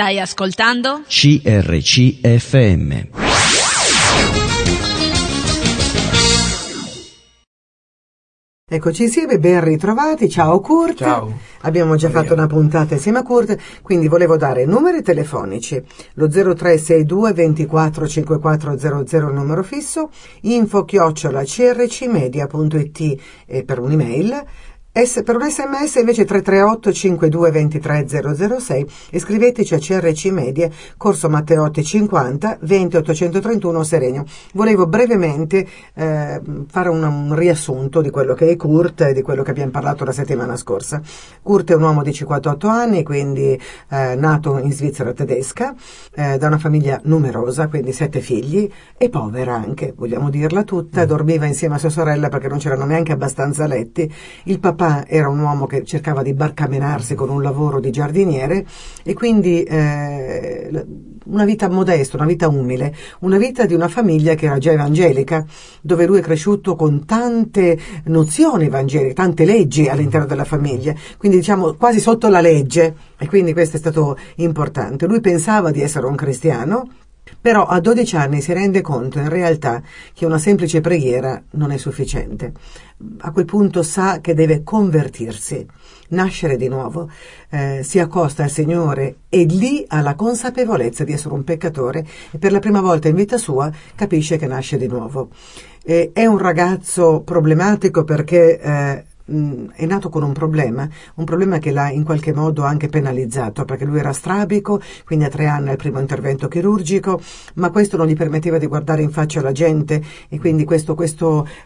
Stai ascoltando? CRCFM. Eccoci insieme, ben ritrovati. Ciao Kurt. Ciao. Abbiamo già fatto una puntata insieme a Kurt, quindi volevo dare numeri telefonici. Lo 0362 24 5400 il numero fisso, info chiocciola crcmedia.it e per un'email S- per un sms invece 338 52 23 006 e scriveteci a CRC Media, Corso Matteotti 50 20 831 Serenio. Volevo brevemente eh, fare un, un, riassunto di quello che è Kurt e di quello che abbiamo parlato la settimana scorsa. Kurt è un uomo di 58 anni, quindi eh, nato in Svizzera tedesca, eh, da una famiglia numerosa, quindi sette figli, e povera anche, vogliamo dirla tutta, dormiva insieme a sua sorella perché non c'erano neanche abbastanza letti. Il papà era un uomo che cercava di barcamenarsi con un lavoro di giardiniere e quindi eh, una vita modesta, una vita umile, una vita di una famiglia che era già evangelica, dove lui è cresciuto con tante nozioni evangeliche, tante leggi all'interno della famiglia, quindi diciamo quasi sotto la legge e quindi questo è stato importante. Lui pensava di essere un cristiano, però a 12 anni si rende conto in realtà che una semplice preghiera non è sufficiente. A quel punto sa che deve convertirsi, nascere di nuovo, eh, si accosta al Signore e lì ha la consapevolezza di essere un peccatore e per la prima volta in vita sua capisce che nasce di nuovo. Eh, è un ragazzo problematico perché eh, è nato con un problema, un problema che l'ha in qualche modo anche penalizzato, perché lui era strabico, quindi a tre anni al primo intervento chirurgico, ma questo non gli permetteva di guardare in faccia la gente e quindi questa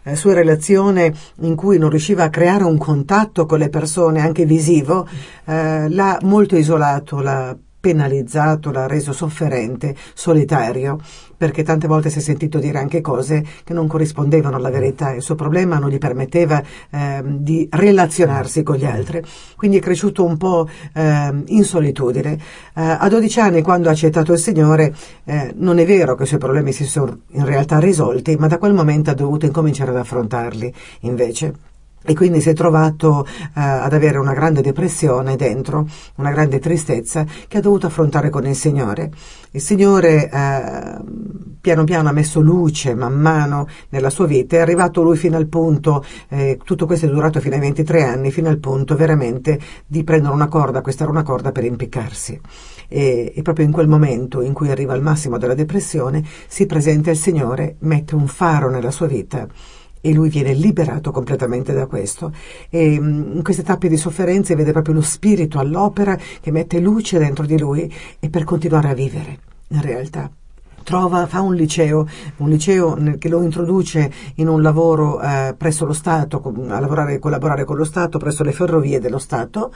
eh, sua relazione in cui non riusciva a creare un contatto con le persone, anche visivo, eh, l'ha molto isolato, l'ha penalizzato, l'ha reso sofferente, solitario, perché tante volte si è sentito dire anche cose che non corrispondevano alla verità. Il suo problema non gli permetteva eh, di relazionarsi con gli altri, quindi è cresciuto un po' eh, in solitudine. Eh, a 12 anni, quando ha accettato il Signore, eh, non è vero che i suoi problemi si sono in realtà risolti, ma da quel momento ha dovuto incominciare ad affrontarli invece e quindi si è trovato eh, ad avere una grande depressione dentro, una grande tristezza che ha dovuto affrontare con il Signore. Il Signore eh, piano piano ha messo luce man mano nella sua vita, è arrivato lui fino al punto, eh, tutto questo è durato fino ai 23 anni, fino al punto veramente di prendere una corda, questa era una corda per impiccarsi. E, e proprio in quel momento in cui arriva al massimo della depressione si presenta il Signore, mette un faro nella sua vita e lui viene liberato completamente da questo. E mm, in queste tappe di sofferenze vede proprio lo spirito all'opera che mette luce dentro di lui e per continuare a vivere, in realtà trova, fa un liceo, un liceo che lo introduce in un lavoro eh, presso lo Stato, a lavorare, collaborare con lo Stato, presso le ferrovie dello Stato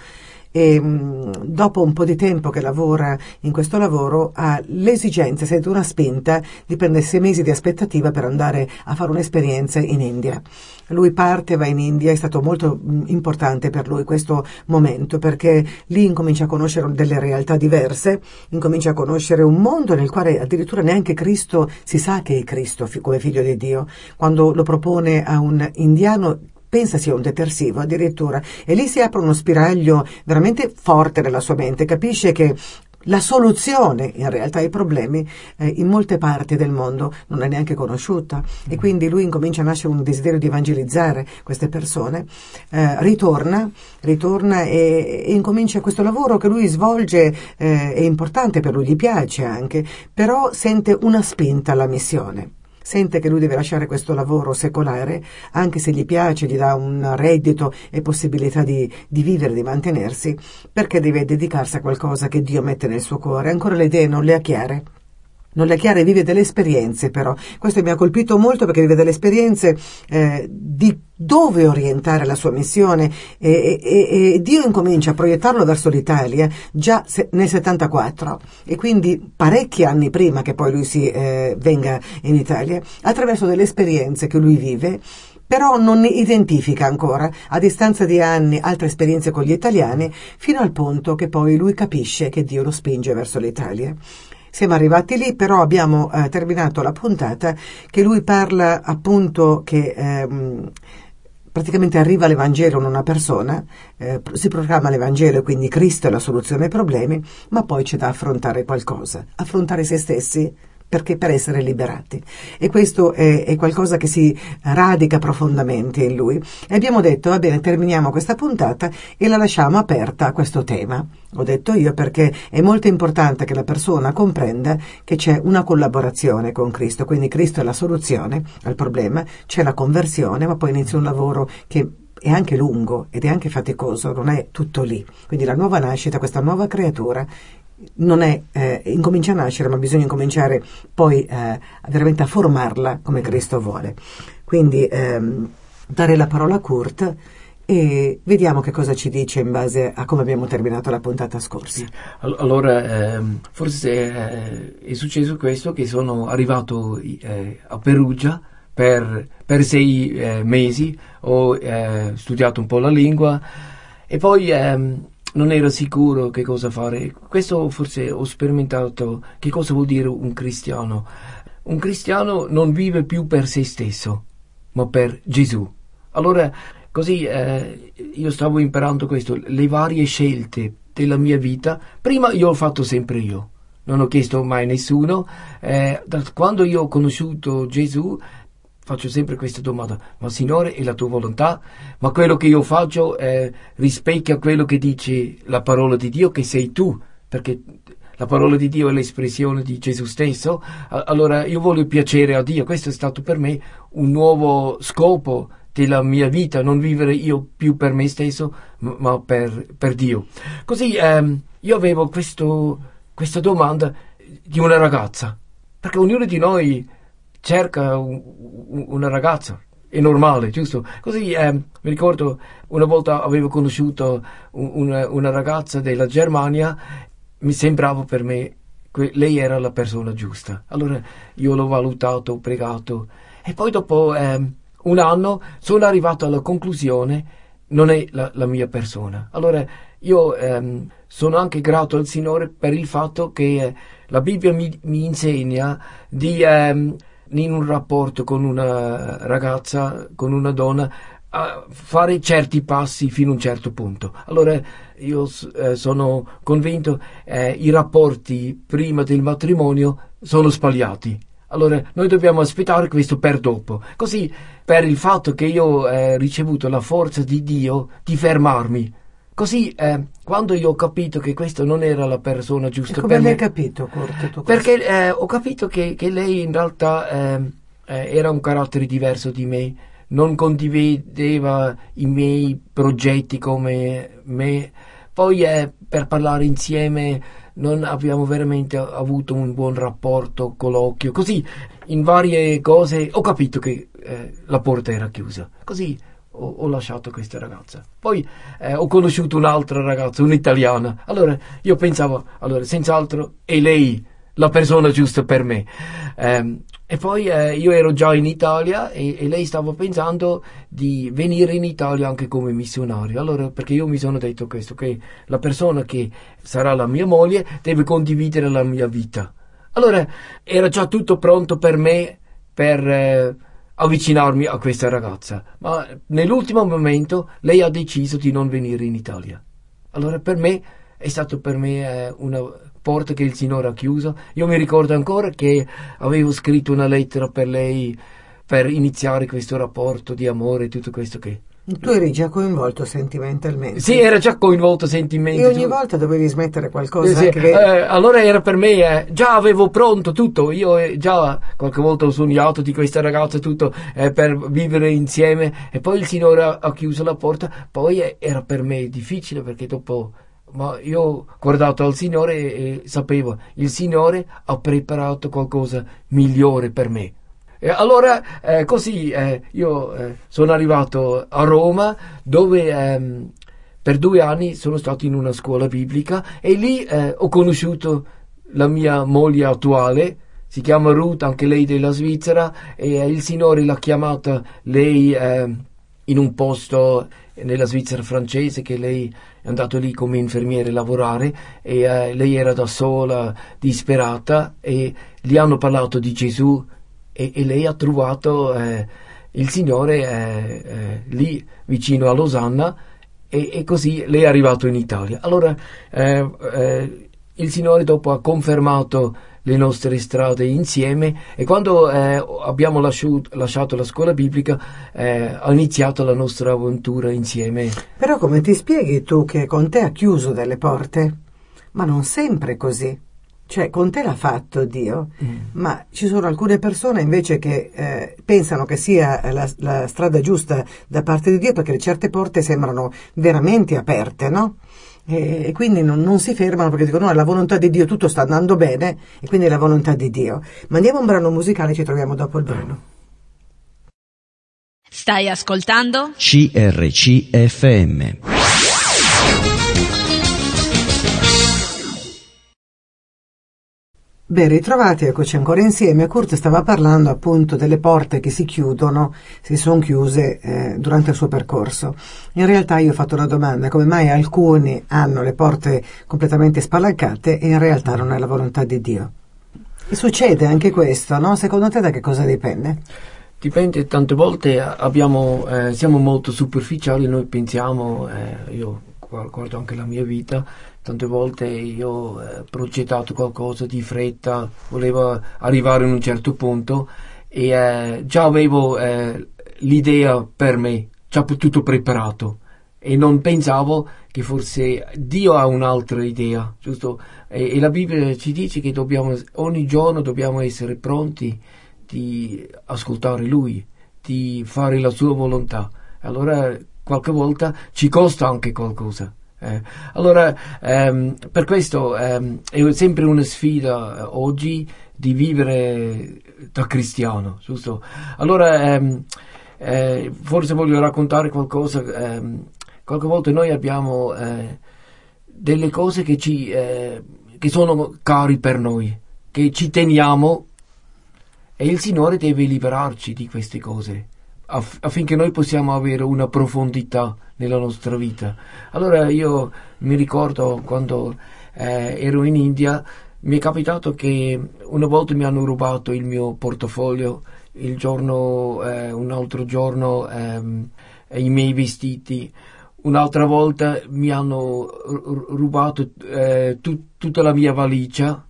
e mm, dopo un po' di tempo che lavora in questo lavoro ha l'esigenza, sente una spinta di prendere sei mesi di aspettativa per andare a fare un'esperienza in India. Lui parte, va in India, è stato molto mm, importante per lui questo momento perché lì incomincia a conoscere delle realtà diverse, incomincia a conoscere un mondo nel quale addirittura neanche Cristo si sa che è Cristo come figlio di Dio. Quando lo propone a un indiano pensa sia un detersivo addirittura. E lì si apre uno spiraglio veramente forte nella sua mente, capisce che la soluzione in realtà ai problemi eh, in molte parti del mondo non è neanche conosciuta. E quindi lui incomincia a nascere un desiderio di evangelizzare queste persone, eh, ritorna, ritorna e, e, incomincia questo lavoro che lui svolge, eh, è importante per lui, gli piace anche, però sente una spinta alla missione sente che lui deve lasciare questo lavoro secolare, anche se gli piace, gli dà un reddito e possibilità di, di vivere, di mantenersi, perché deve dedicarsi a qualcosa che Dio mette nel suo cuore. Ancora le idee non le ha chiare non le chiare, vive delle esperienze però. Questo mi ha colpito molto perché vive delle esperienze eh, di dove orientare la sua missione e, e, e, Dio incomincia a proiettarlo verso l'Italia già se, nel 74 e quindi parecchi anni prima che poi lui si eh, venga in Italia attraverso delle esperienze che lui vive però non identifica ancora, a distanza di anni, altre esperienze con gli italiani, fino al punto che poi lui capisce che Dio lo spinge verso l'Italia. Siamo arrivati lì, però abbiamo eh, terminato la puntata che lui parla appunto che ehm, praticamente arriva l'Evangelo in una persona, eh, si proclama l'Evangelo e quindi Cristo è la soluzione ai problemi, ma poi c'è da affrontare qualcosa, affrontare se stessi perché per essere liberati. E questo è, è, qualcosa che si radica profondamente in lui. E abbiamo detto, va bene, terminiamo questa puntata e la lasciamo aperta a questo tema. Ho detto io perché è molto importante che la persona comprenda che c'è una collaborazione con Cristo, quindi Cristo è la soluzione al problema, c'è la conversione, ma poi inizia un lavoro che è anche lungo ed è anche faticoso, non è tutto lì. Quindi la nuova nascita, questa nuova creatura non è eh, incomincia a nascere, ma bisogna incominciare poi eh, veramente a formarla come Cristo vuole. Quindi ehm, dare la parola a Kurt e vediamo che cosa ci dice in base a come abbiamo terminato la puntata scorsa. Allora, ehm, forse eh, è successo questo che sono arrivato eh, a Perugia per, per sei eh, mesi, ho eh, studiato un po' la lingua e poi ehm, non ero sicuro che cosa fare. Questo forse ho sperimentato che cosa vuol dire un cristiano. Un cristiano non vive più per se stesso, ma per Gesù. Allora, così eh, io stavo imparando questo, le varie scelte della mia vita. Prima io ho fatto sempre io, non ho chiesto mai a nessuno. Eh, da quando io ho conosciuto Gesù, faccio sempre questa domanda, ma Signore è la tua volontà? Ma quello che io faccio eh, rispecchia quello che dice la parola di Dio, che sei tu, perché la parola di Dio è l'espressione di Gesù stesso, allora io voglio piacere a Dio, questo è stato per me un nuovo scopo della mia vita, non vivere io più per me stesso, ma per, per Dio. Così ehm, io avevo questo, questa domanda di una ragazza, perché ognuno di noi cerca un, una ragazza, è normale, giusto? Così eh, mi ricordo una volta avevo conosciuto una, una, ragazza della Germania, mi sembrava per me che lei era la persona giusta. Allora io l'ho valutato, pregato e poi dopo eh, un anno sono arrivato alla conclusione non è la, la mia persona. Allora io eh, sono anche grato al Signore per il fatto che eh, la Bibbia mi, mi insegna di ehm, in un rapporto con una ragazza, con una donna, a fare certi passi fino a un certo punto. Allora io eh, sono convinto che eh, i rapporti prima del matrimonio sono sbagliati. Allora noi dobbiamo aspettare questo per dopo. Così per il fatto che io ho eh, ricevuto la forza di Dio di fermarmi Così, eh, quando io ho capito che questa non era la persona giusta per me... Come hai capito, Corte? Perché eh, ho capito che, che, lei in realtà ehm, eh, era un carattere diverso di me, non condivideva i miei progetti come me. Poi eh, per parlare insieme non abbiamo veramente avuto un buon rapporto, colloquio. Così, in varie cose, ho capito che eh, la porta era chiusa. Così ho, ho lasciato questa ragazza. Poi eh, ho conosciuto un'altra ragazza, un'italiana. Allora io pensavo, allora senz'altro è lei la persona giusta per me. Eh, e poi eh, io ero già in Italia e, e, lei stava pensando di venire in Italia anche come missionario. Allora, perché io mi sono detto questo, che la persona che sarà la mia moglie deve condividere la mia vita. Allora, era già tutto pronto per me per eh, avvicinarmi a questa ragazza, ma nell'ultimo momento lei ha deciso di non venire in Italia. Allora per me è me eh, una porta che il Signore ha chiuso. Io mi ricordo ancora che avevo scritto una lettera per lei per iniziare questo rapporto di amore e tutto questo che tu eri già coinvolto sentimentalmente. Sì, era già coinvolto sentimentalmente. E ogni volta dovevi smettere qualcosa. Sì, sì. Eh, allora era per me, eh, già avevo pronto tutto. Io eh, già qualche volta ho sognato di questa ragazza tutto eh, per vivere insieme. E poi il Signore ha, ha chiuso la porta. Poi eh, era per me difficile perché dopo. Ma io ho guardato al Signore e, e sapevo, il Signore ha preparato qualcosa migliore per me. E allora eh, così eh, io eh, sono arrivato a Roma dove ehm, per due anni sono stato in una scuola biblica e lì eh, ho conosciuto la mia moglie attuale, si chiama Ruth, anche lei della Svizzera, e eh, il Signore l'ha chiamata lei ehm, in un posto nella Svizzera francese che lei è andato lì come infermiere a lavorare e eh, lei era da sola, disperata e gli hanno parlato di Gesù e, e lei ha trovato eh, il Signore è, è lì vicino a Losanna e, e, così lei è arrivato in Italia. Allora eh, eh, il Signore dopo ha confermato le nostre strade insieme e quando eh, abbiamo lasciato, lasciato, la scuola biblica eh, ha iniziato la nostra avventura insieme. Però come ti spieghi tu che con te ha chiuso delle porte? Ma non sempre così. Cioè, con te l'ha fatto Dio, mm. ma ci sono alcune persone invece che eh, pensano che sia la, la, strada giusta da parte di Dio perché certe porte sembrano veramente aperte, no? E, e quindi non, non, si fermano perché dicono no, è la volontà di Dio, tutto sta andando bene e quindi è la volontà di Dio. Mandiamo un brano musicale, ci troviamo dopo il brano. Stai ascoltando? CRCFM. Ben ritrovati, eccoci ancora insieme. Kurt stava parlando appunto delle porte che si chiudono, si sono chiuse eh, durante il suo percorso. In realtà io ho fatto una domanda, come mai alcuni hanno le porte completamente spalancate e in realtà non è la volontà di Dio? E succede anche questo, no? Secondo te da che cosa dipende? Dipende, tante volte abbiamo, eh, siamo molto superficiali, noi pensiamo, eh, io guardo anche la mia vita, tante volte io ho eh, progettato qualcosa di fretta, volevo arrivare in un certo punto e eh, già avevo eh, l'idea per me, già tutto preparato e non pensavo che forse Dio ha un'altra idea, giusto? E, e la Bibbia ci dice che dobbiamo, ogni giorno dobbiamo essere pronti di ascoltare Lui, di fare la sua volontà. Allora qualche volta ci costa anche qualcosa. Eh, allora, ehm, per questo ehm, è sempre una sfida eh, oggi di vivere da cristiano, giusto? Allora, ehm, eh, forse voglio raccontare qualcosa. Ehm, qualche volta noi abbiamo eh, delle cose che, ci, eh, che sono cari per noi, che ci teniamo e il Signore deve liberarci di queste cose aff- affinché noi possiamo avere una profondità nella nostra vita. Allora io mi ricordo quando eh, ero in India, mi è capitato che una volta mi hanno rubato il mio portafoglio, il giorno, eh, un altro giorno ehm, i miei vestiti, un'altra volta mi hanno rubato eh, tut- tutta la mia valigia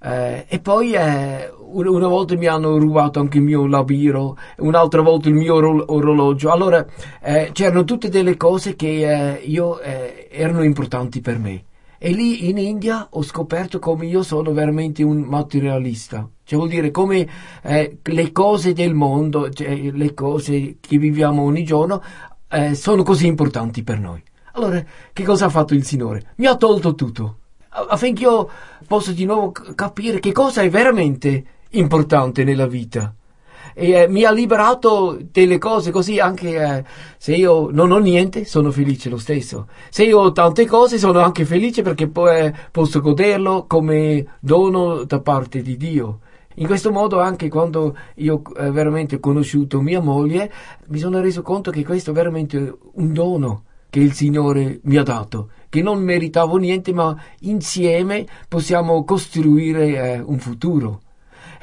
eh, e poi eh, una volta mi hanno rubato anche il mio labiro, un'altra volta il mio orologio. Allora eh, c'erano tutte delle cose che eh, io, eh, erano importanti per me. E lì in India ho scoperto come io sono veramente un materialista. Cioè vuol dire come eh, le cose del mondo, cioè le cose che viviamo ogni giorno, sono così importanti per noi. Allora, che cosa ha fatto il Signore? Mi ha tolto tutto affinché io possa di nuovo capire che cosa è veramente importante nella vita. E eh, mi ha liberato delle cose così anche eh, se io non ho niente sono felice lo stesso. Se io ho tante cose sono anche felice perché poi eh, posso goderlo come dono da parte di Dio. In questo modo anche quando io eh, veramente ho conosciuto mia moglie mi sono reso conto che questo è veramente un dono che il Signore mi ha dato, che non meritavo niente, ma insieme possiamo costruire eh, un futuro.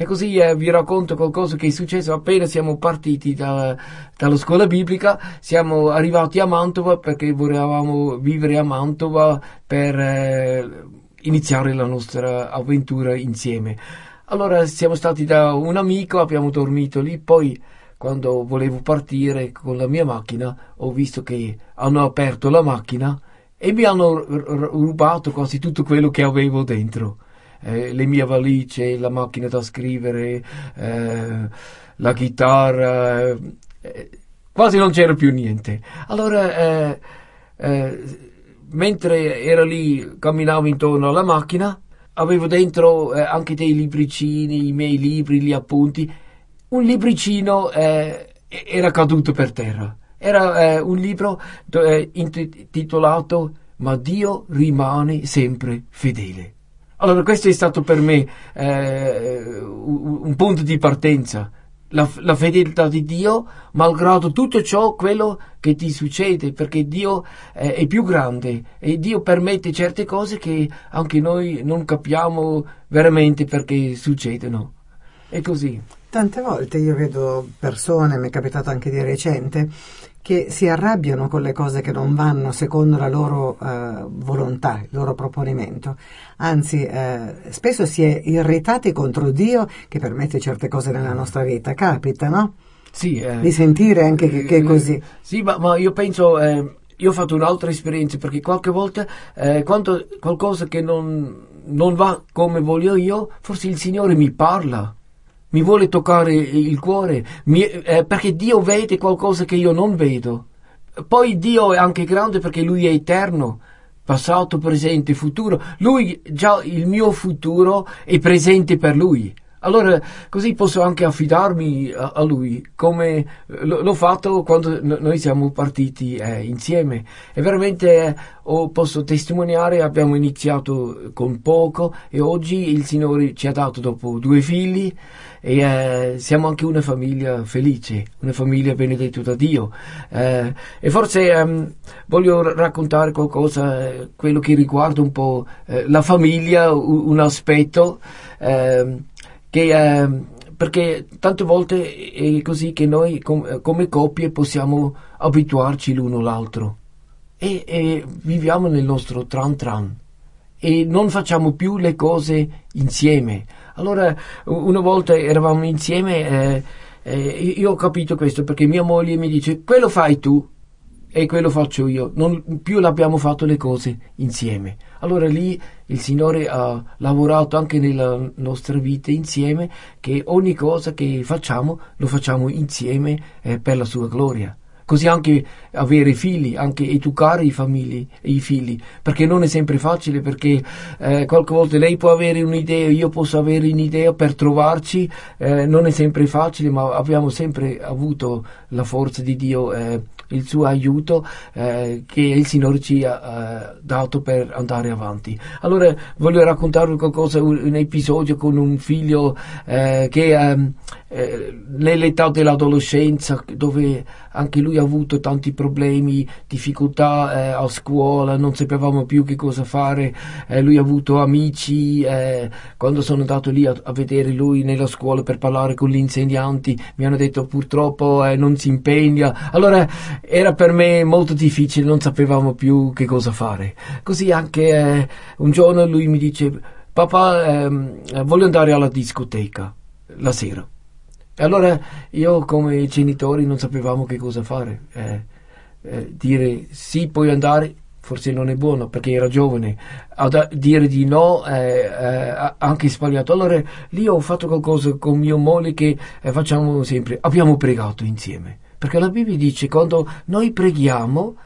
E così eh, vi racconto qualcosa che è successo appena siamo partiti da, dalla scuola biblica, siamo arrivati a Mantova perché volevamo vivere a Mantova per eh, iniziare la nostra avventura insieme. Allora siamo stati da un amico, abbiamo dormito lì, poi quando volevo partire con la mia macchina ho visto che hanno aperto la macchina e mi hanno rubato quasi tutto quello che avevo dentro. Eh, le mie valigie, la macchina da scrivere, eh, la chitarra, eh, quasi non c'era più niente. Allora, eh, eh, mentre ero lì, camminavo intorno alla macchina, avevo dentro eh, anche dei libricini, i miei libri, gli appunti, un libricino eh, era caduto per terra. Era eh, un libro eh, intitolato Ma Dio rimane sempre fedele. Allora questo è stato per me eh, un punto di partenza. La, la, fedeltà di Dio, malgrado tutto ciò, quello che ti succede, perché Dio eh, è più grande e Dio permette certe cose che anche noi non capiamo veramente perché succedono. È così. Tante volte io vedo persone, mi è capitato anche di recente, che si arrabbiano con le cose che non vanno secondo la loro eh, volontà, il loro proponimento. Anzi, eh, spesso si è irritati contro Dio che permette certe cose nella nostra vita. Capita, no? Sì, eh, Di sentire anche che, che è così. Sì, ma, ma io penso, eh, io ho fatto un'altra esperienza perché qualche volta eh, quando qualcosa che non, non va come voglio io, forse il Signore mi parla mi vuole toccare il cuore, mi, eh, perché Dio vede qualcosa che io non vedo. Poi Dio è anche grande perché Lui è eterno, passato, presente, futuro. Lui, già il mio futuro è presente per Lui. Allora, così posso anche affidarmi a, a lui, come l'ho fatto quando noi siamo partiti eh, insieme. E veramente eh, oh, posso testimoniare, abbiamo iniziato con poco e oggi il Signore ci ha dato dopo due figli e eh, siamo anche una famiglia felice, una famiglia benedetta da Dio. Eh, e forse ehm, voglio raccontare qualcosa, eh, quello che riguarda un po' eh, la famiglia, un, un aspetto. Ehm, che, eh, perché tante volte è così che noi com- come coppie possiamo abituarci l'uno all'altro e, e, viviamo nel nostro tran tran e non facciamo più le cose insieme. Allora una volta eravamo insieme eh, eh, io ho capito questo perché mia moglie mi dice quello fai tu e quello faccio io, non più l'abbiamo fatto le cose insieme. Allora lì il Signore ha lavorato anche nella nostra vita insieme, che ogni cosa che facciamo lo facciamo insieme eh, per la sua gloria. Così anche avere figli, anche educare i, famigli, i figli, perché non è sempre facile, perché eh, qualche volta lei può avere un'idea, io posso avere un'idea per trovarci, eh, non è sempre facile, ma abbiamo sempre avuto la forza di Dio eh, il suo aiuto eh, che il Signore ci ha eh, dato per andare avanti. Allora voglio raccontarvi qualcosa, un, un episodio con un figlio eh, che ehm, eh, nell'età dell'adolescenza dove anche lui ha avuto tanti problemi, difficoltà eh, a scuola, non sapevamo più che cosa fare, eh, lui ha avuto amici, quando sono andato lì a, a, vedere lui nella scuola per parlare con gli insegnanti mi hanno detto purtroppo non si impegna, allora era per me molto difficile, non sapevamo più che cosa fare. Così anche eh, un giorno lui mi dice papà ehm, voglio andare alla discoteca la sera. E allora io come genitori non sapevamo che cosa fare. Eh, eh, dire sì, puoi andare, forse non è buono perché era giovane. A dire di no è eh, anche sbagliato. Allora lì ho fatto qualcosa con mio moglie che eh, facciamo sempre. Abbiamo pregato insieme. Perché la Bibbia dice quando noi preghiamo,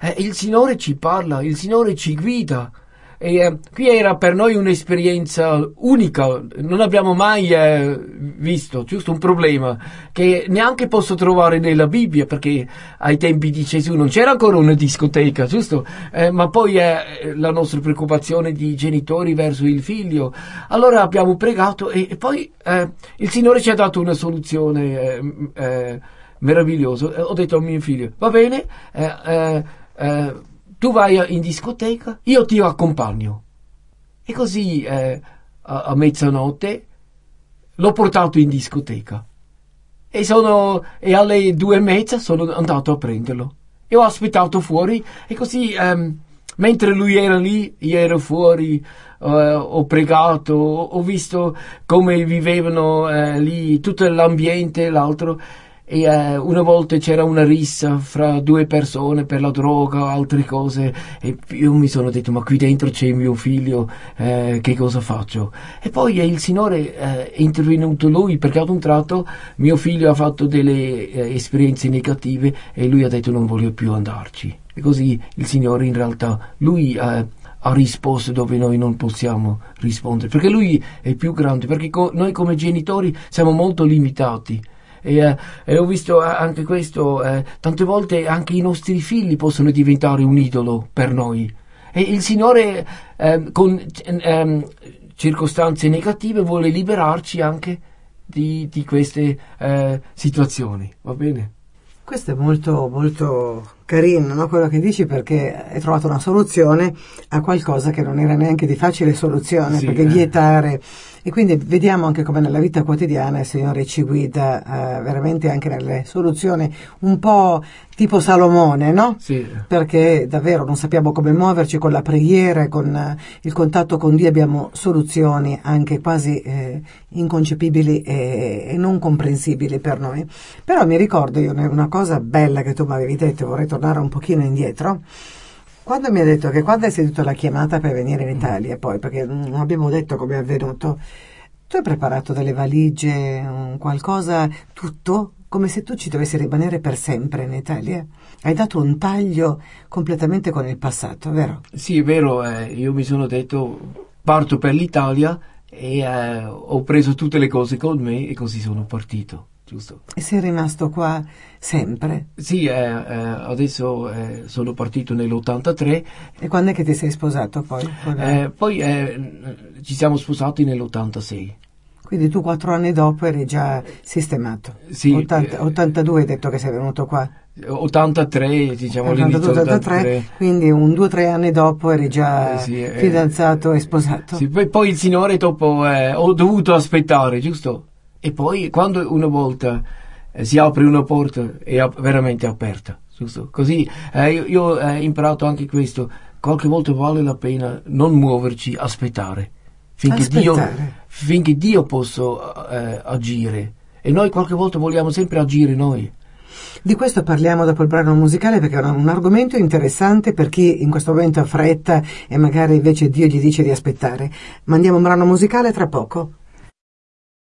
eh, il Signore ci parla, il Signore ci guida. E, eh, qui era per noi un'esperienza unica, non abbiamo mai eh, visto, giusto un problema che neanche posso trovare nella Bibbia perché ai tempi di Gesù non c'era ancora una discoteca, giusto? Eh, ma poi è la nostra preoccupazione di genitori verso il figlio. Allora abbiamo pregato e, e poi eh, il Signore ci ha dato una soluzione eh, eh. Ho detto a mio figlio, va bene, tu vai in discoteca, io ti accompagno. E così eh, a, a, mezzanotte l'ho portato in discoteca. E, sono, e alle due e mezza sono andato a prenderlo. E ho aspettato fuori e così, ehm, mentre lui era lì, io ero fuori, eh, ho pregato, ho visto come vivevano eh, lì, tutto l'ambiente e l'altro e eh, una volta c'era una rissa fra due persone per la droga, altre cose e io mi sono detto ma qui dentro c'è mio figlio, eh, che cosa faccio? E poi eh, il Signore eh, è intervenuto lui perché ad un tratto mio figlio ha fatto delle eh, esperienze negative e lui ha detto non voglio più andarci. E così il Signore in realtà, lui ha risposto dove noi non possiamo rispondere, perché lui è più grande, perché co- noi come genitori siamo molto limitati e, eh, e ho visto anche questo, eh, tante volte anche i nostri figli possono diventare un idolo per noi. E il Signore eh, con ehm, circostanze negative vuole liberarci anche di, di queste eh, situazioni, va bene? Questo è molto, molto carino, no? quello che dici, perché hai trovato una soluzione a qualcosa che non era neanche di facile soluzione, sì, perché eh. vietare E quindi vediamo anche come nella vita quotidiana il Signore ci guida eh, veramente anche nelle soluzioni un po' tipo Salomone, no? Sì. Perché davvero non sappiamo come muoverci con la preghiera, con eh, il contatto con Dio, abbiamo soluzioni anche quasi eh, inconcepibili e, e, non comprensibili per noi. Però mi ricordo io una cosa bella che tu mi avevi detto, vorrei tornare un pochino indietro. Quando mi ha detto che quando hai sentito la chiamata per venire in Italia, poi, perché non abbiamo detto come è avvenuto, tu hai preparato delle valigie, qualcosa, tutto, come se tu ci dovessi rimanere per sempre in Italia? Hai dato un taglio completamente con il passato, vero? Sì, è vero, eh, io mi sono detto parto per l'Italia e eh, ho preso tutte le cose con me e così sono partito giusto? E sei rimasto qua sempre? Sì, eh, eh, adesso eh, sono partito nell'83. E quando è che ti sei sposato poi? Eh, poi eh, ci siamo sposati nell'86. Quindi tu quattro anni dopo eri già sistemato? Sì. 80, 82 hai detto che sei venuto qua? 83, diciamo 82, 83, quindi un due o tre anni dopo eri già sì, fidanzato e sposato. Sì, poi, poi, il Signore dopo ho dovuto aspettare, giusto? E poi quando una volta eh, si apre una porta è veramente aperta, giusto? Così eh, io, io ho eh, imparato anche questo, qualche volta vale la pena non muoverci, aspettare, finché, aspettare. Dio, finché Dio possa eh, agire. E noi qualche volta vogliamo sempre agire noi. Di questo parliamo dopo il brano musicale perché è un argomento interessante per chi in questo momento ha fretta e magari invece Dio gli dice di aspettare. Mandiamo un brano musicale tra poco.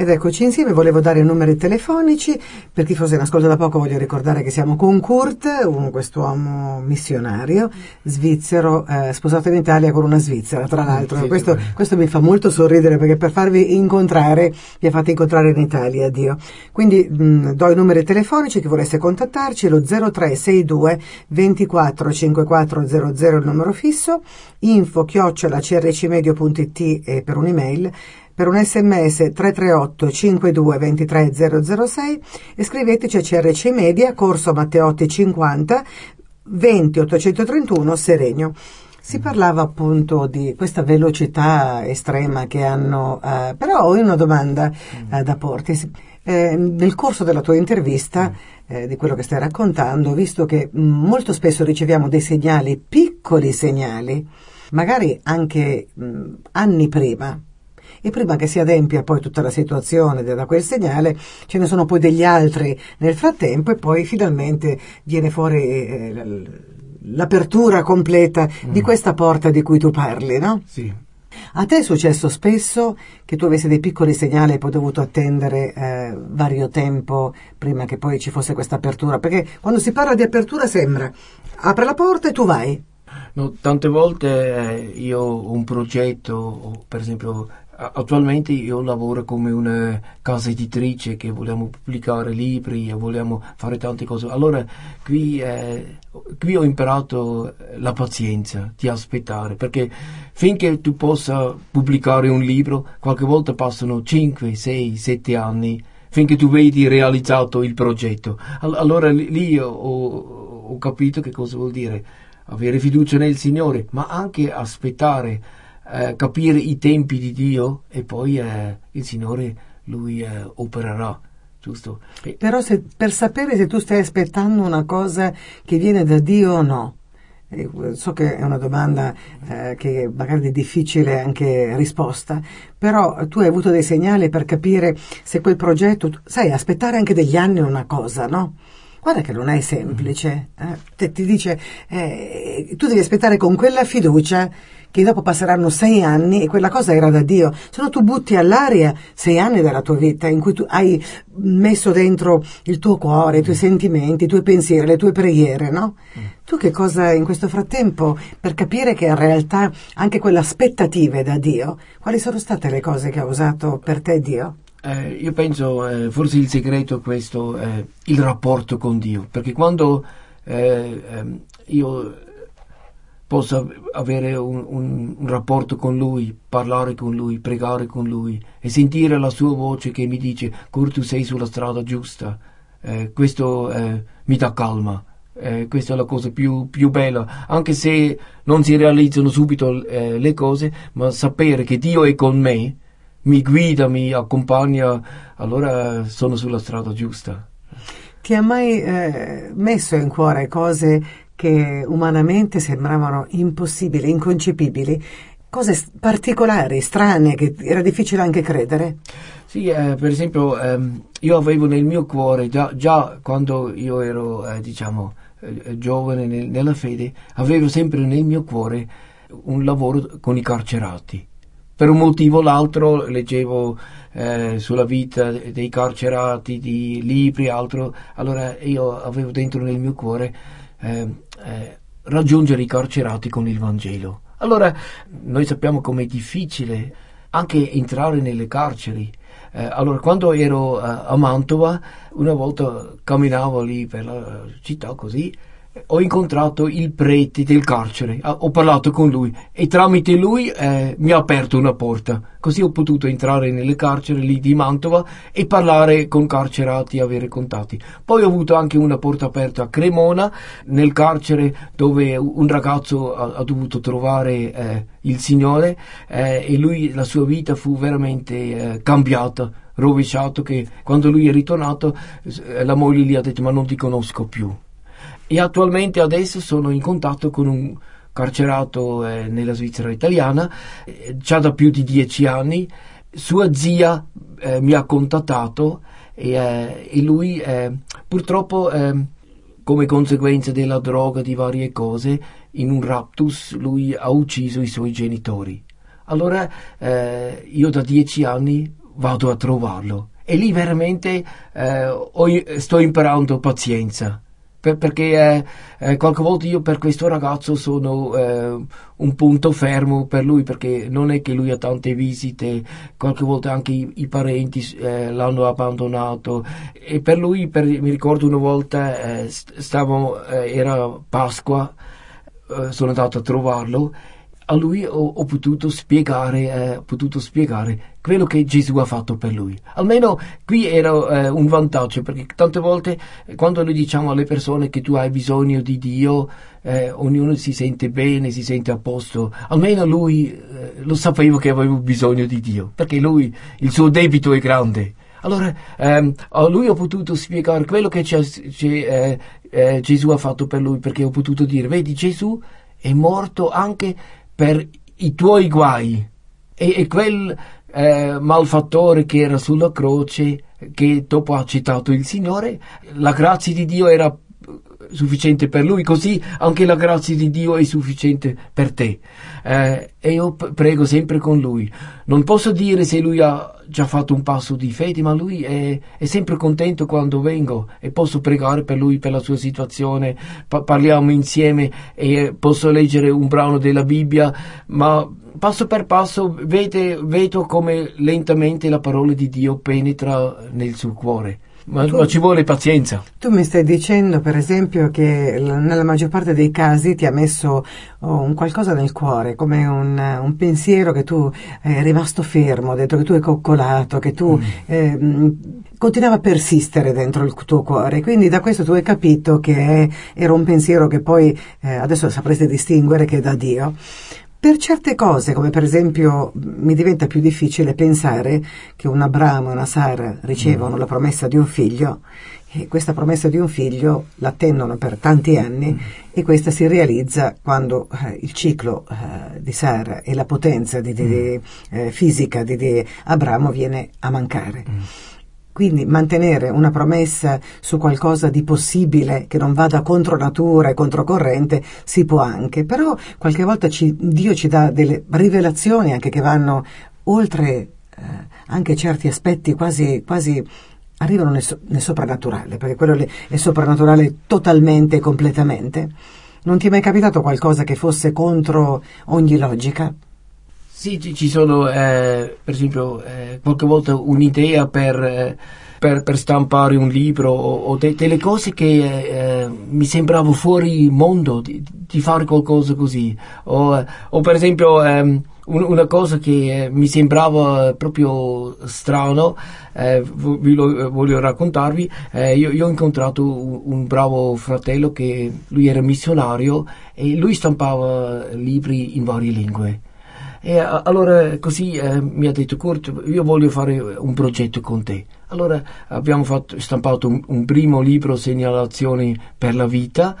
Ed eccoci insieme, volevo dare i numeri telefonici, per chi fosse in ascolto da poco voglio ricordare che siamo con Kurt, un, quest'uomo missionario, svizzero, eh, sposato in Italia con una svizzera, tra l'altro. questo, questo, mi fa molto sorridere perché per farvi incontrare, vi ha fatto incontrare in Italia, Dio. Quindi mh, do i numeri telefonici, chi volesse contattarci, lo 0362 24 5400 il numero fisso, info chiocciola crcmedio.it e per un'email per un sms 338 52 23 006 e scriveteci a CRC Media, Corso Matteotti 50 20 831 Seregno. Si parlava appunto di questa velocità estrema che hanno, eh, però ho una domanda eh, da porti. Eh, nel corso della tua intervista, eh, di quello che stai raccontando, visto che mh, molto spesso riceviamo dei segnali, piccoli segnali, magari anche mh, anni prima, e prima che si adempia poi tutta la situazione da quel segnale ce ne sono poi degli altri nel frattempo e poi finalmente viene fuori eh, l'apertura completa mm. di questa porta di cui tu parli, no? Sì. A te è successo spesso che tu avessi dei piccoli segnali e poi dovuto attendere eh, vario tempo prima che poi ci fosse questa apertura? Perché quando si parla di apertura sembra apre la porta e tu vai. No, tante volte eh, io ho un progetto, per esempio Attualmente io lavoro come una casa editrice che vogliamo pubblicare libri e vogliamo fare tante cose. Allora qui, eh, qui, ho imparato la pazienza di aspettare perché finché tu possa pubblicare un libro qualche volta passano 5, 6, 7 anni finché tu vedi realizzato il progetto. Allora lì ho, ho capito che cosa vuol dire avere fiducia nel Signore ma anche aspettare eh, capire i tempi di Dio e poi eh, il Signore lui eh, opererà. Giusto? E Però se, per sapere se tu stai aspettando una cosa che viene da Dio o no, so che è una domanda eh, che magari è difficile anche risposta, però tu hai avuto dei segnali per capire se quel progetto, sai, aspettare anche degli anni è una cosa, no? Guarda che non è semplice. Eh? Ti dice, eh, tu devi aspettare con quella fiducia che dopo passeranno sei anni e quella cosa era da Dio, se no tu butti all'aria sei anni della tua vita in cui tu hai messo dentro il tuo cuore, i tuoi sentimenti, i tuoi pensieri, le tue preghiere, no? Mm. Tu che cosa in questo frattempo, per capire che in realtà anche quell'aspettativa è da Dio, quali sono state le cose che ha usato per te Dio? Eh, io penso, eh, forse il segreto è questo, eh, il rapporto con Dio, perché quando eh, ehm, io possa avere un, un, un, rapporto con lui, parlare con lui, pregare con lui e sentire la sua voce che mi dice Cur tu sei sulla strada giusta, eh, questo eh, mi dà calma. Questa è la cosa più, più, bella, anche se non si realizzano subito le cose, ma sapere che Dio è con me, mi guida, mi accompagna, allora sono sulla strada giusta. Ti ha mai eh, messo in cuore cose che umanamente sembravano impossibili, inconcepibili, cose particolari, strane, che era difficile anche credere? Sì, eh, per esempio ehm, io avevo nel mio cuore, già, già quando io ero, eh, diciamo, eh, giovane nel, nella fede, avevo sempre nel mio cuore un lavoro con i carcerati. Per un motivo o l'altro leggevo eh, sulla vita dei carcerati, di libri altro, allora io avevo dentro nel mio cuore eh, eh, raggiungere i carcerati con il Vangelo. Allora noi sappiamo com'è difficile anche entrare nelle carceri. Eh, allora, quando ero a Mantova, una volta camminavo lì per la città così, ho incontrato il prete del carcere, ho parlato con lui e tramite lui eh, mi ha aperto una porta. Così ho potuto entrare nelle carceri lì di Mantova e parlare con carcerati e avere contatti. Poi ho avuto anche una porta aperta a Cremona, nel carcere dove un ragazzo ha, ha dovuto trovare eh, il Signore eh, e lui, la sua vita fu veramente eh, cambiata rovesciato che quando lui è ritornato eh, la moglie gli ha detto ma non ti conosco più e attualmente adesso sono in contatto con un carcerato eh, nella Svizzera italiana, eh, già da più di dieci anni. Sua zia eh, mi ha contattato e, eh, e lui eh, purtroppo eh, come conseguenza della droga, di varie cose, in un raptus lui ha ucciso i suoi genitori. Allora io da dieci anni vado a trovarlo e lì veramente sto imparando pazienza per, perché eh, eh, qualche volta io per questo ragazzo sono eh, un punto fermo per lui perché non è che lui ha tante visite, qualche volta anche i, i parenti eh, l'hanno abbandonato. E per lui, per, mi ricordo una volta, eh, stavo, eh, era Pasqua, sono andato a trovarlo a lui ho, ho potuto spiegare, eh, potuto spiegare quello che Gesù ha fatto per lui. Almeno qui era eh, un vantaggio, perché tante volte eh, quando noi diciamo alle persone che tu hai bisogno di Dio, eh, ognuno si sente bene, si sente a posto. Almeno lui eh, lo sapeva che avevo bisogno di Dio, perché lui, il suo debito è grande. Allora, ehm, a lui ho potuto spiegare quello che c'è, c'è, eh, Gesù ha fatto per lui, perché ho potuto dire, vedi, Gesù è morto anche per i tuoi guai. E, e quel eh, malfattore che era sulla croce, che dopo ha citato il Signore, la grazia di Dio era sufficiente per lui, così anche la grazia di Dio è sufficiente per te. Eh, e io prego sempre con lui. Non posso dire se lui ha già fatto un passo di fede, ma lui è, è sempre contento quando vengo e posso pregare per lui, per la sua situazione, pa- parliamo insieme e posso leggere un brano della Bibbia, ma passo per passo vede, vedo come lentamente la parola di Dio penetra nel suo cuore. Ma, tu, ma, ci vuole pazienza. Tu mi stai dicendo, per esempio, che nella maggior parte dei casi ti ha messo oh, un qualcosa nel cuore, come un, un, pensiero che tu è rimasto fermo, dentro che tu hai coccolato, che tu mm. eh, continuava a persistere dentro il tuo cuore. Quindi da questo tu hai capito che era un pensiero che poi eh, adesso sapreste distinguere che è da Dio. Per certe cose, come per esempio mi diventa più difficile pensare che un Abramo e una Sara ricevono mm. la promessa di un figlio e questa promessa di un figlio l'attendono per tanti anni mm. e questa si realizza quando eh, il ciclo eh, di Sara e la potenza di, di, mm. eh, fisica di, di, Abramo viene a mancare. Quindi mantenere una promessa su qualcosa di possibile che non vada contro natura e controcorrente si può anche, però qualche volta ci, Dio ci dà delle rivelazioni anche che vanno oltre eh, anche certi aspetti quasi, quasi arrivano nel, nel, soprannaturale, perché quello è soprannaturale totalmente e completamente. Non ti è mai capitato qualcosa che fosse contro ogni logica? Sì, ci sono, eh, per esempio, eh, qualche volta un'idea per, eh, per, per, stampare un libro o, o de, delle cose che eh, mi sembrava fuori mondo di, di, fare qualcosa così. O, o per esempio, ehm, un, una cosa che eh, mi sembrava proprio strano, eh, vi lo voglio raccontarvi, eh, io, io, ho incontrato un, un, bravo fratello che lui era missionario e lui stampava libri in varie lingue. E allora così eh, mi ha detto Kurt, io voglio fare un progetto con te. Allora abbiamo fatto, stampato un, un primo libro, Segnalazioni per la vita,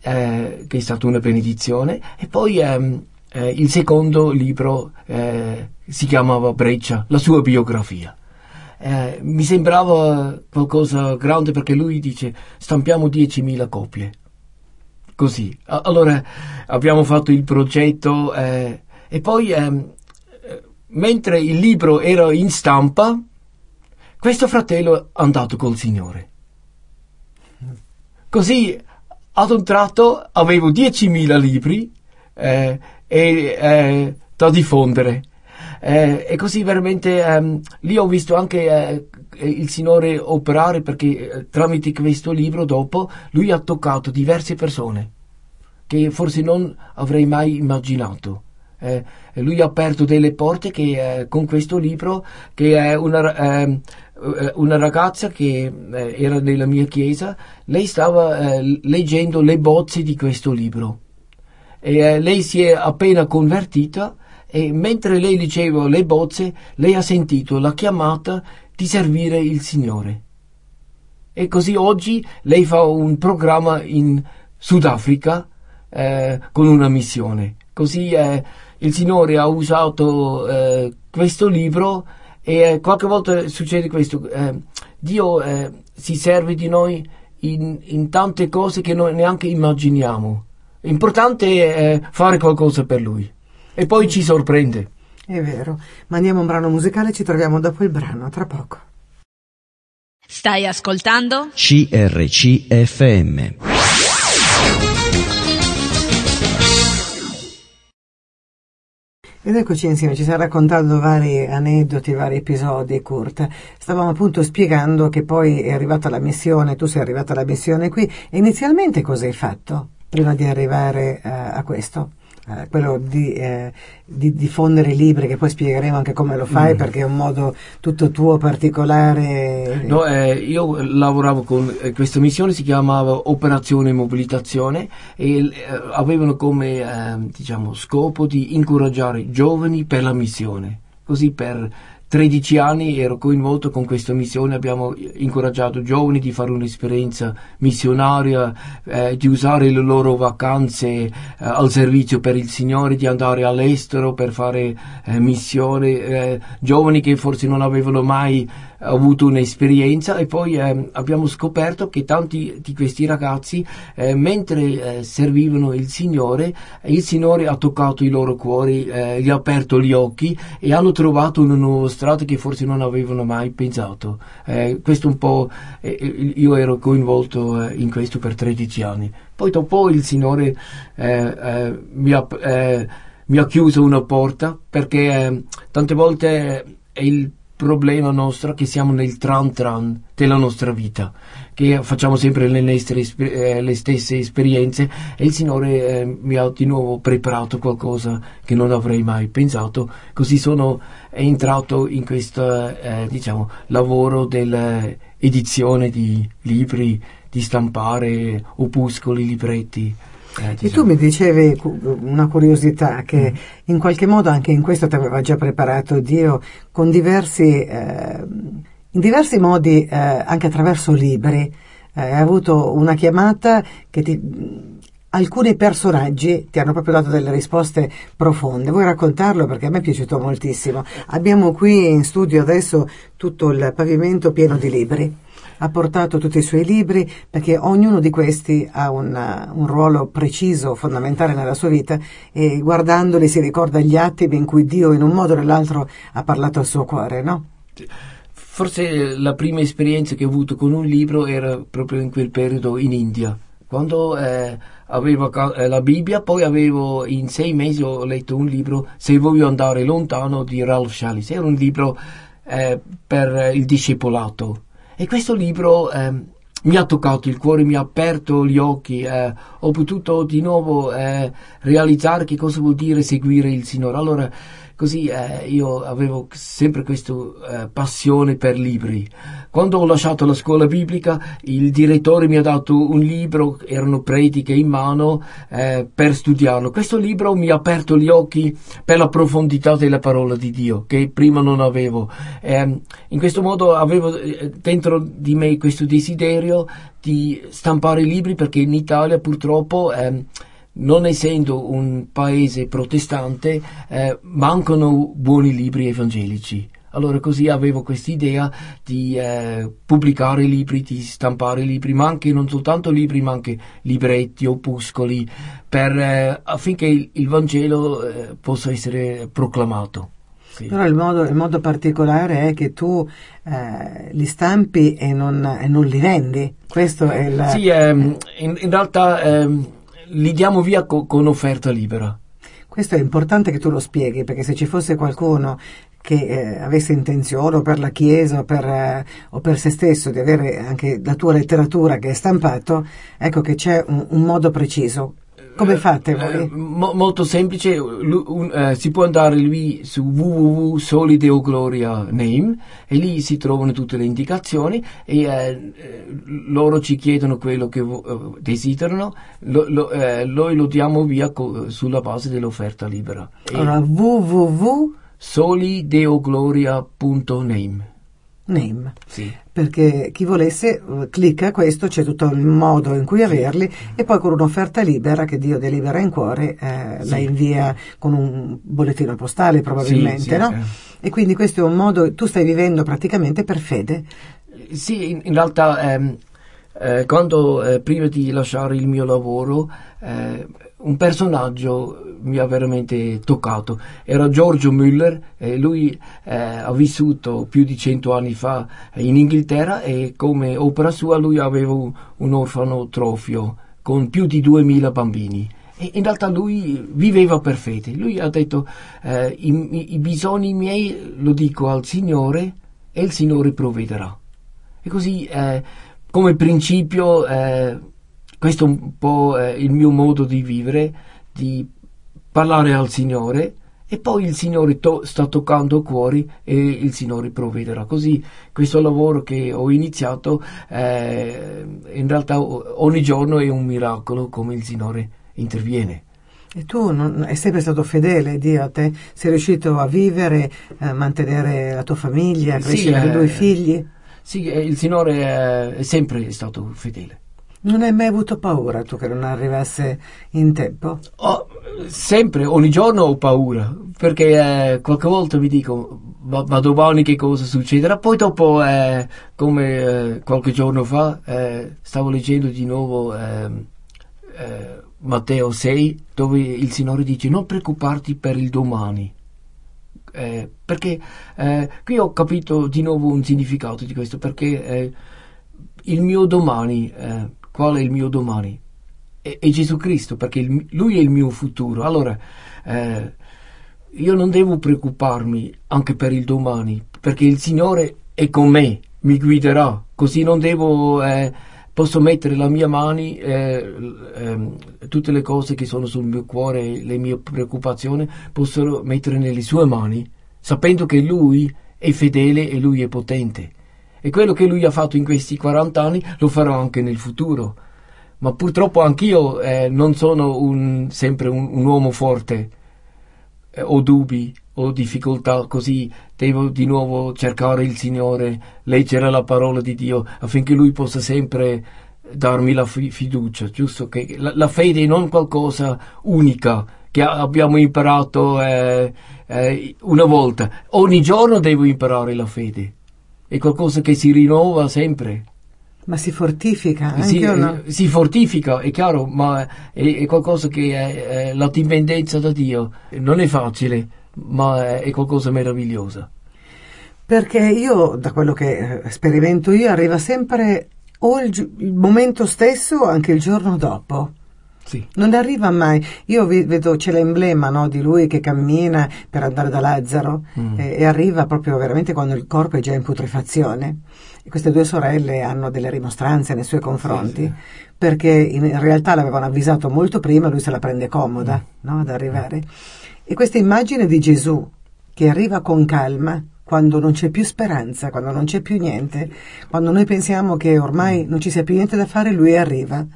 eh, che è stata una benedizione, e poi ehm, eh, il secondo libro eh, si chiamava Breccia, la sua biografia. Eh, mi sembrava qualcosa grande perché lui dice stampiamo 10.000 copie. Così. Allora abbiamo fatto il progetto eh, e poi ehm, eh, mentre il libro era in stampa, questo fratello è andato col Signore. Così ad un tratto avevo 10.000 libri eh, e, eh, da diffondere. Eh, e così veramente ehm, lì ho visto anche eh, il Signore operare perché eh, tramite questo libro dopo lui ha toccato diverse persone che forse non avrei mai immaginato. Eh, lui ha aperto delle porte che eh, con questo libro che è una, ehm, eh, una ragazza che era nella mia chiesa lei stava leggendo le bozze di questo libro e eh, lei si è appena convertita e mentre lei leggeva le bozze lei ha sentito la chiamata di servire il Signore. E così oggi lei fa un programma in Sudafrica eh, con una missione. Così eh, il Signore ha usato eh, questo libro e eh, qualche volta succede questo. Eh, Dio si serve di noi in, in tante cose che noi neanche immaginiamo. L'importante è fare qualcosa per lui e poi ci sorprende. È vero. Mandiamo un brano musicale, ci troviamo dopo il brano, tra poco. Stai ascoltando? CRCFM. Ed eccoci insieme, ci sta raccontando vari aneddoti, vari episodi, Kurt. Stavamo appunto spiegando che poi è arrivata la missione, tu sei arrivata alla missione qui, inizialmente cosa hai fatto? prima di arrivare eh, a questo. Eh, quello di, eh, di, diffondere i libri che poi spiegheremo anche come lo fai mm. perché è un modo tutto tuo particolare no, eh, io lavoravo con eh, questa missione si chiamava operazione mobilitazione e eh, avevano come ehm, diciamo, scopo di incoraggiare giovani per la missione così per 13 anni ero coinvolto con questa missione, abbiamo incoraggiato giovani di fare un'esperienza missionaria, eh, di usare le loro vacanze eh, al servizio per il Signore, di andare all'estero per fare eh, missione, eh, giovani che forse non avevano mai avuto un'esperienza e poi eh, abbiamo scoperto che tanti di questi ragazzi eh, mentre eh, servivano il Signore il Signore ha toccato i loro cuori eh, gli ha aperto gli occhi e hanno trovato una nuova strada che forse non avevano mai pensato. Eh, questo un po' eh, io ero coinvolto in questo per 13 anni. Poi dopo il Signore mi ha mi ha chiuso una porta perché tante volte il problema nostro che siamo nel tran tran della nostra vita, che facciamo sempre le, nostre, eh, le stesse esperienze e il Signore eh, mi ha di nuovo preparato qualcosa che non avrei mai pensato, così sono entrato in questo eh, diciamo, lavoro dell'edizione di libri, di stampare opuscoli, libretti. Eh, e tu mi dicevi una curiosità che mm. in qualche modo anche in questo ti aveva già preparato Dio con diversi, eh, in diversi modi, eh, anche attraverso libri. Eh, hai avuto una chiamata che ti, alcuni personaggi ti hanno proprio dato delle risposte profonde. Vuoi raccontarlo? Perché a me è piaciuto moltissimo. Abbiamo qui in studio adesso tutto il pavimento pieno di libri ha portato tutti i suoi libri perché ognuno di questi ha una, un ruolo preciso, fondamentale nella sua vita e guardandoli si ricorda gli attimi in cui Dio in un modo o nell'altro ha parlato al suo cuore, no? Forse la prima esperienza che ho avuto con un libro era proprio in quel periodo in India, quando eh, avevo eh, la Bibbia, poi avevo in sei mesi ho letto un libro Se voglio andare lontano di Ralph Shalis, era un libro eh, per il discepolato e questo libro eh, mi ha toccato il cuore, mi ha aperto gli occhi, eh, ho potuto di nuovo eh, realizzare che cosa vuol dire seguire il Signore. Allora, così eh, io avevo sempre questa eh, passione per libri. Quando ho lasciato la scuola biblica, il direttore mi ha dato un libro, erano prediche in mano, eh, per studiarlo. Questo libro mi ha aperto gli occhi per la profondità della parola di Dio, che prima non avevo. Ehm, in questo modo avevo eh, dentro di me questo desiderio di stampare libri perché in Italia purtroppo ehm, non essendo un paese protestante, eh, mancano buoni libri evangelici. Allora così avevo quest'idea di eh, pubblicare libri, di stampare libri, ma anche non soltanto libri, ma anche libretti, opuscoli, per, eh, affinché il, il Vangelo eh, possa essere proclamato. Sì. Però il modo, il modo, particolare è che tu eh, li stampi e non, e non, li vendi. Questo è il... Sì, ehm, in, in, realtà ehm, li diamo via co- con offerta libera. Questo è importante che tu lo spieghi, perché se ci fosse qualcuno che eh, avesse intenzione o per la Chiesa o per, eh, o per, se stesso di avere anche la tua letteratura che è stampato, ecco che c'è un, un modo preciso. Come eh, fate voi? Eh, mo- molto semplice, L- un, eh, si può andare lì su www.solideo Name e lì si trovano tutte le indicazioni e eh, loro ci chiedono quello che vo- desiderano, lo, lo, noi lo diamo via co- sulla base dell'offerta libera. Allora www solideogloria.name Name. Sì. Perché chi volesse uh, clicca questo, c'è tutto il modo in cui averli e poi con un'offerta libera che Dio delibera in cuore eh, sì. la invia con un bollettino postale probabilmente, sì, no? E quindi questo è un modo, tu stai vivendo praticamente per fede. Sì, in, in realtà ehm, eh, quando eh, prima di lasciare il mio lavoro eh, un personaggio mi ha veramente toccato. Era Giorgio Müller, eh, lui eh, ha vissuto più di cento anni fa in Inghilterra e come opera sua lui aveva un, orfanotrofio con più di 2000 bambini. E in realtà lui viveva per fede. Lui ha detto eh, i, i bisogni miei lo dico al Signore e il Signore provvederà. E così eh, come principio eh, questo è un po' eh, il mio modo di vivere, di parlare al Signore e poi il Signore to- sta toccando cuori e il Signore provvederà. Così questo lavoro che ho iniziato eh, in realtà ogni giorno è un miracolo come il Signore interviene. E tu non, è sempre stato fedele, Dio, a te? Sei riuscito a vivere, a mantenere la tua famiglia, a crescere sì, i tuoi eh, figli? Sì, eh, il Signore è sempre stato fedele. Non hai mai avuto paura tu che non arrivasse in tempo? Oh, sempre, ogni giorno ho paura, perché eh, qualche volta mi dico, ma, ma, domani che cosa succederà? Poi dopo, eh, come eh, qualche giorno fa, eh, stavo leggendo di nuovo ehm, eh, Matteo 6, dove il Signore dice non preoccuparti per il domani. Eh, perché qui ho capito di nuovo un significato di questo, perché il mio domani qual è il mio domani? È, è Gesù Cristo, perché il, Lui è il mio futuro. Allora, eh, io non devo preoccuparmi anche per il domani, perché il Signore è con me, mi guiderà, così non devo... Eh, posso mettere la mia mani, eh, eh, tutte le cose che sono sul mio cuore, le mie preoccupazioni, posso mettere nelle sue mani, sapendo che Lui è fedele e Lui è potente. E quello che lui ha fatto in questi 40 anni lo farò anche nel futuro. Ma purtroppo anch'io eh, non sono un, sempre un, un, uomo forte. Eh, ho dubbi, ho difficoltà, così devo di nuovo cercare il Signore, leggere la parola di Dio affinché Lui possa sempre darmi la fi- fiducia, giusto? Che la, la, fede è non qualcosa unica che abbiamo imparato eh, eh una volta. Ogni giorno devo imparare la fede è qualcosa che si rinnova sempre. Ma si fortifica anche si, no? si fortifica, è chiaro, ma è, è qualcosa che è, è, la dipendenza da Dio non è facile, ma è qualcosa meraviglioso. Perché io, da quello che eh, sperimento io, arriva sempre o il, il momento stesso o anche il giorno dopo. Sì. Non arriva mai. Io vedo, c'è l'emblema no, di lui che cammina per andare da Lazzaro Mm. e, e arriva proprio veramente quando il corpo è già in putrefazione. E queste due sorelle hanno delle rimostranze nei suoi confronti Sì, perché in, realtà l'avevano avvisato molto prima, lui se la prende comoda no, ad arrivare. E questa immagine di Gesù che arriva con calma quando non c'è più speranza, quando non c'è più niente, quando noi pensiamo che ormai non ci sia più niente da fare, lui arriva.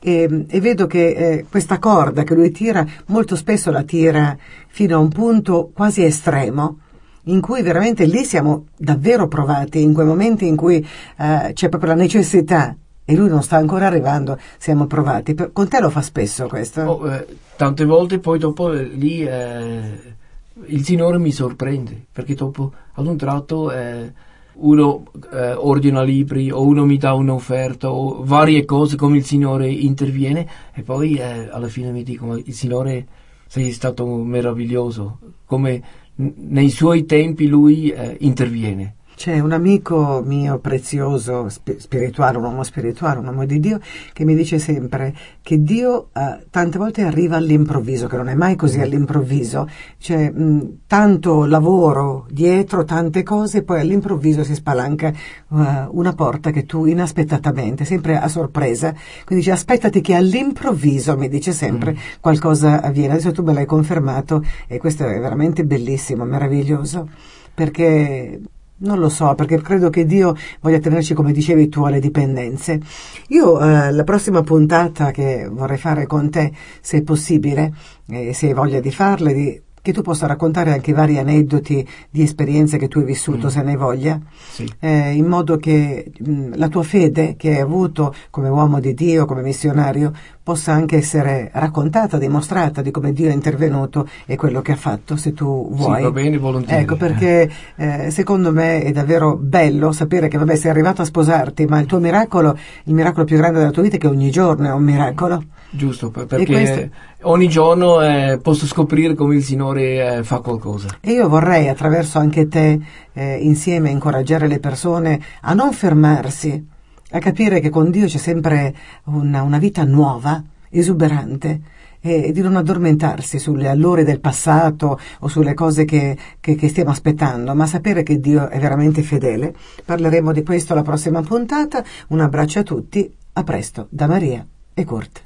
E, e vedo che eh, questa corda che lui tira, molto spesso la tira fino a un punto quasi estremo, in cui veramente lì siamo davvero provati, in quei momenti in cui eh, c'è proprio la necessità e lui non sta ancora arrivando, siamo provati. Con te lo fa spesso questo? Oh, eh, tante volte poi dopo eh, lì eh, il Signore mi sorprende, perché dopo ad un tratto eh, uno eh, ordina libri o uno mi dà un'offerta o varie cose come il Signore interviene e poi eh, alla fine mi dicono il Signore sei stato meraviglioso, come nei suoi tempi lui eh, interviene. C'è un amico mio prezioso, spi- spirituale, un uomo spirituale, un uomo di Dio, che mi dice sempre che Dio eh, tante volte arriva all'improvviso, che non è mai così all'improvviso. C'è mh, tanto lavoro dietro, tante cose, e poi all'improvviso si spalanca eh, una porta che tu inaspettatamente, sempre a sorpresa, quindi dice aspettati che all'improvviso, mi dice sempre, qualcosa avviene. Adesso tu me l'hai confermato e questo è veramente bellissimo, meraviglioso, perché non lo so, perché credo che Dio voglia tenerci, come dicevi tu, alle dipendenze. Io eh, la prossima puntata che vorrei fare con te, se è possibile, e se hai voglia di farle, di- che tu possa raccontare anche vari aneddoti di esperienze che tu hai vissuto, Mm. se ne hai voglia, Sì. eh, in modo che mh, la tua fede che hai avuto come uomo di Dio, come missionario, possa anche essere raccontata, dimostrata di come Dio è intervenuto e quello che ha fatto, se tu vuoi. Sì, va bene, volentieri. Ecco, perché eh, secondo me è davvero bello sapere che, vabbè, sei arrivato a sposarti, ma il tuo miracolo, il miracolo più grande della tua vita è che ogni giorno è un miracolo. Giusto, perché ogni giorno eh, posso scoprire come il Signore eh, fa qualcosa. E io vorrei, attraverso anche te, eh, insieme incoraggiare le persone a non fermarsi, a capire che con Dio c'è sempre una, una vita nuova, esuberante, e di non addormentarsi sulle allure del passato o sulle cose che, che- che stiamo aspettando, ma sapere che Dio è veramente fedele. Parleremo di questo alla prossima puntata. Un abbraccio a tutti, a presto, da Maria e Kurt.